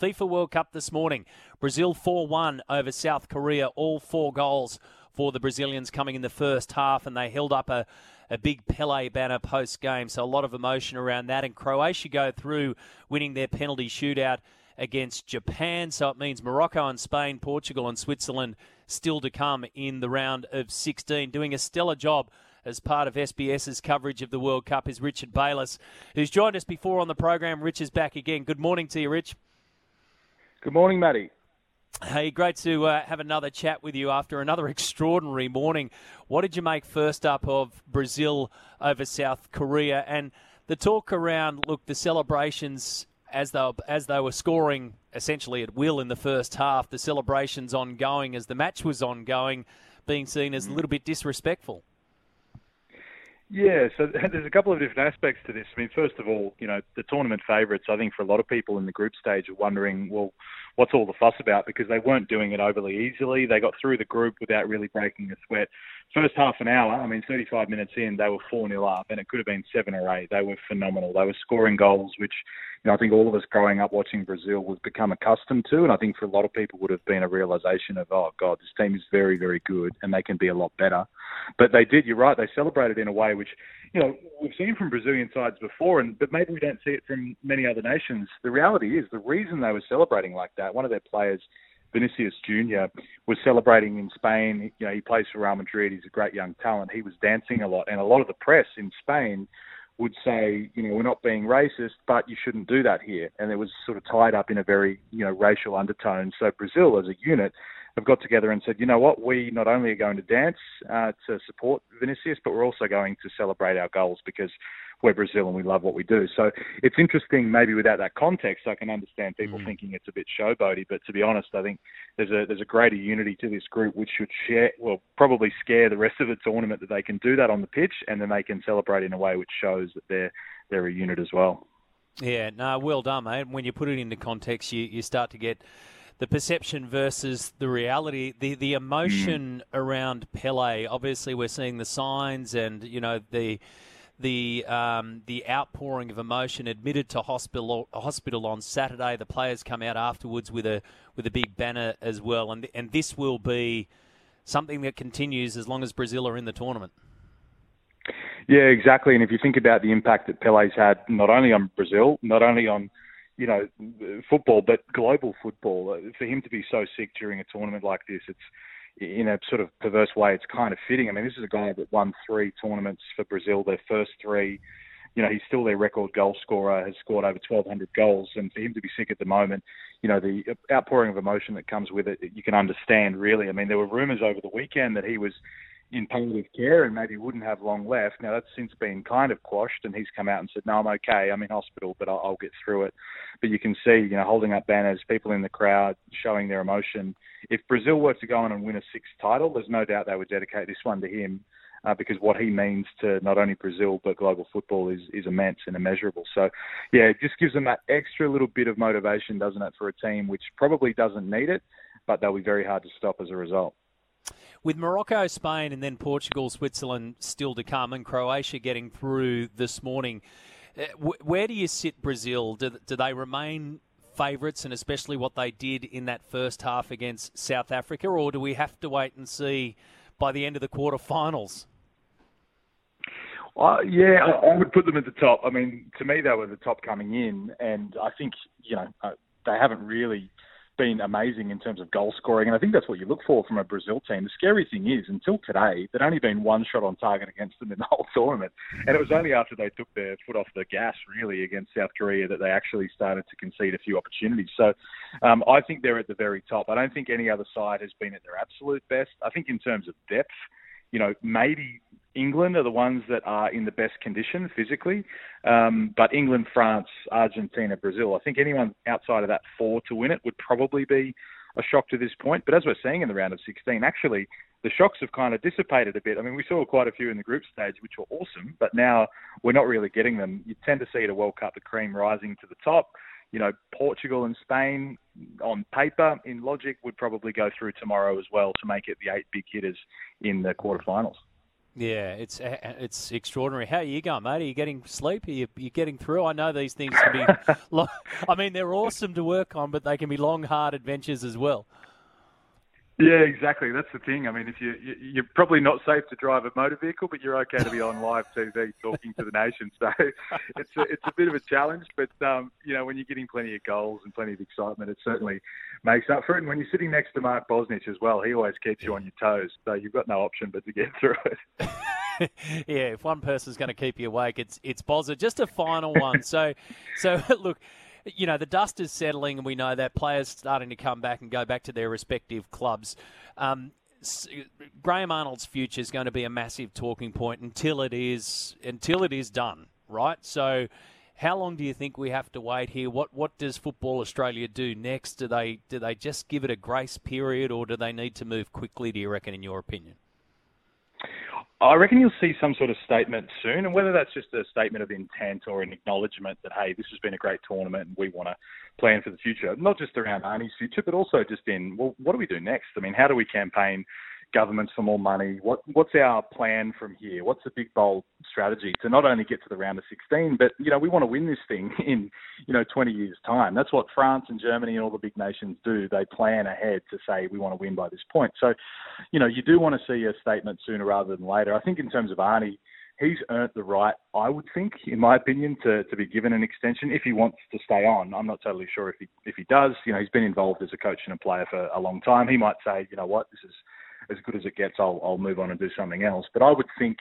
FIFA World Cup this morning. Brazil 4 1 over South Korea, all four goals for the Brazilians coming in the first half, and they held up a, a big Pele banner post game. So a lot of emotion around that. And Croatia go through winning their penalty shootout against Japan. So it means Morocco and Spain, Portugal and Switzerland still to come in the round of 16, doing a stellar job as part of SBS's coverage of the World Cup is Richard Bayliss, who's joined us before on the program. Rich is back again. Good morning to you, Rich. Good morning, Matty. Hey, great to uh, have another chat with you after another extraordinary morning. What did you make first up of Brazil over South Korea and the talk around? Look, the celebrations as they as they were scoring essentially at will in the first half. The celebrations ongoing as the match was ongoing, being seen as a little bit disrespectful. Yeah, so there's a couple of different aspects to this. I mean, first of all, you know, the tournament favourites, I think for a lot of people in the group stage are wondering, well, what's all the fuss about? Because they weren't doing it overly easily. They got through the group without really breaking a sweat. First half an hour, I mean, 35 minutes in, they were 4 0 up, and it could have been 7 or 8. They were phenomenal. They were scoring goals, which you know, I think all of us growing up watching Brazil would become accustomed to, and I think for a lot of people would have been a realization of, oh God, this team is very, very good, and they can be a lot better. But they did. You're right. They celebrated in a way which, you know, we've seen from Brazilian sides before, and but maybe we don't see it from many other nations. The reality is the reason they were celebrating like that. One of their players. Vinicius Jr. was celebrating in Spain. You know, he plays for Real Madrid. He's a great young talent. He was dancing a lot, and a lot of the press in Spain would say, you know, we're not being racist, but you shouldn't do that here. And it was sort of tied up in a very, you know, racial undertone. So Brazil, as a unit, have got together and said, you know what, we not only are going to dance uh, to support Vinicius, but we're also going to celebrate our goals because we're Brazil and we love what we do. So it's interesting, maybe without that context, I can understand people mm. thinking it's a bit showboaty. But to be honest, I think there's a there's a greater unity to this group, which should share, well, probably scare the rest of the tournament that they can do that on the pitch, and then they can celebrate in a way which shows that they're they're a unit as well. Yeah, no, well done, mate. When you put it into context, you, you start to get the perception versus the reality, the the emotion mm. around Pele. Obviously, we're seeing the signs, and you know the the um, the outpouring of emotion. Admitted to hospital hospital on Saturday. The players come out afterwards with a with a big banner as well, and and this will be something that continues as long as Brazil are in the tournament. Yeah, exactly. And if you think about the impact that Pele's had, not only on Brazil, not only on you know football, but global football, uh, for him to be so sick during a tournament like this, it's in a sort of perverse way, it's kind of fitting. I mean, this is a guy that won three tournaments for Brazil, their first three. You know, he's still their record goal scorer, has scored over 1,200 goals, and for him to be sick at the moment, you know, the outpouring of emotion that comes with it, you can understand, really. I mean, there were rumours over the weekend that he was in palliative care and maybe wouldn't have long left. Now that's since been kind of quashed, and he's come out and said, "No, I'm okay. I'm in hospital, but I'll, I'll get through it." But you can see, you know, holding up banners, people in the crowd showing their emotion. If Brazil were to go on and win a sixth title, there's no doubt they would dedicate this one to him. Uh, because what he means to not only Brazil but global football is, is immense and immeasurable. So, yeah, it just gives them that extra little bit of motivation, doesn't it, for a team which probably doesn't need it, but they'll be very hard to stop as a result. With Morocco, Spain, and then Portugal, Switzerland still to come, and Croatia getting through this morning, uh, where do you sit Brazil? Do, do they remain favourites, and especially what they did in that first half against South Africa, or do we have to wait and see by the end of the quarterfinals? Uh, yeah, I, I would put them at the top. I mean, to me, they were the top coming in, and I think you know uh, they haven't really been amazing in terms of goal scoring, and I think that's what you look for from a Brazil team. The scary thing is, until today, there'd only been one shot on target against them in the whole tournament, and it was only after they took their foot off the gas, really, against South Korea that they actually started to concede a few opportunities. So, um, I think they're at the very top. I don't think any other side has been at their absolute best. I think in terms of depth, you know, maybe England are the ones that are in the best condition physically. Um, but England, France, Argentina, Brazil, I think anyone outside of that four to win it would probably be a shock to this point. But as we're seeing in the round of 16, actually, the shocks have kind of dissipated a bit. I mean, we saw quite a few in the group stage, which were awesome, but now we're not really getting them. You tend to see at a World Cup the cream rising to the top. You know, Portugal and Spain, on paper, in logic, would probably go through tomorrow as well to make it the eight big hitters in the quarterfinals. Yeah, it's it's extraordinary. How are you going, mate? Are you getting sleep? Are you, are you getting through? I know these things can be. long, I mean, they're awesome to work on, but they can be long, hard adventures as well. Yeah, exactly. That's the thing. I mean, if you, you are probably not safe to drive a motor vehicle, but you're okay to be on live TV talking to the nation. So it's a, it's a bit of a challenge, but um, you know when you're getting plenty of goals and plenty of excitement, it certainly makes up for it. And when you're sitting next to Mark Bosnich as well, he always keeps you on your toes. So you've got no option but to get through it. yeah, if one person's going to keep you awake, it's it's Bozza. Just a final one. so, so look, you know, the dust is settling, and we know that players starting to come back and go back to their respective clubs. Um, Graham Arnold's future is going to be a massive talking point until it is until it is done, right? So, how long do you think we have to wait here? What what does Football Australia do next? Do they do they just give it a grace period, or do they need to move quickly? Do you reckon, in your opinion? I reckon you'll see some sort of statement soon, and whether that's just a statement of intent or an acknowledgement that hey, this has been a great tournament and we want to plan for the future, not just around Arnie's future, but also just in well, what do we do next? I mean, how do we campaign governments for more money? What what's our plan from here? What's the big bold strategy to not only get to the round of 16, but you know we want to win this thing in you know 20 years time. That's what France and Germany and all the big nations do. They plan ahead to say we want to win by this point. So, you know, you do want to see a statement sooner rather than later. I think in terms of Arnie he's earned the right, I would think, in my opinion, to, to be given an extension if he wants to stay on. I'm not totally sure if he if he does. You know, he's been involved as a coach and a player for a long time. He might say, you know what, this is as good as it gets, I'll, I'll move on and do something else. But I would think,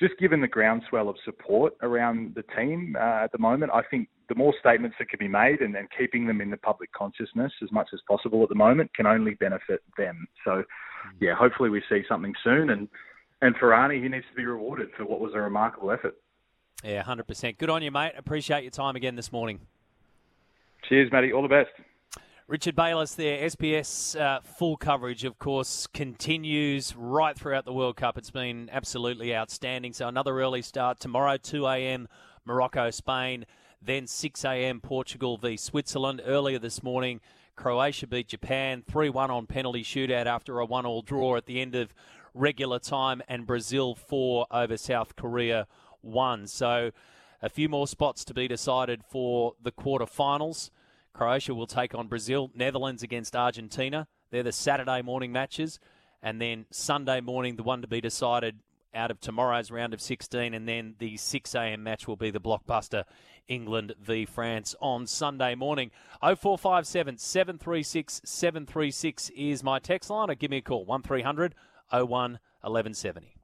just given the groundswell of support around the team uh, at the moment, I think the more statements that can be made and, and keeping them in the public consciousness as much as possible at the moment can only benefit them. So, yeah, hopefully we see something soon. And, and for Arnie, he needs to be rewarded for what was a remarkable effort. Yeah, 100%. Good on you, mate. Appreciate your time again this morning. Cheers, Matty. All the best. Richard Bayliss there. SBS uh, full coverage, of course, continues right throughout the World Cup. It's been absolutely outstanding. So another early start tomorrow, 2 a.m. Morocco, Spain. Then 6 a.m. Portugal v Switzerland. Earlier this morning, Croatia beat Japan 3 1 on penalty shootout after a 1 all draw at the end of regular time, and Brazil 4 over South Korea 1. So a few more spots to be decided for the quarterfinals. Croatia will take on Brazil, Netherlands against Argentina. They're the Saturday morning matches. And then Sunday morning, the one to be decided out of tomorrow's round of 16. And then the 6 a.m. match will be the blockbuster England v France on Sunday morning. 0457 736 736 is my text line. Or give me a call 1300 01 1170.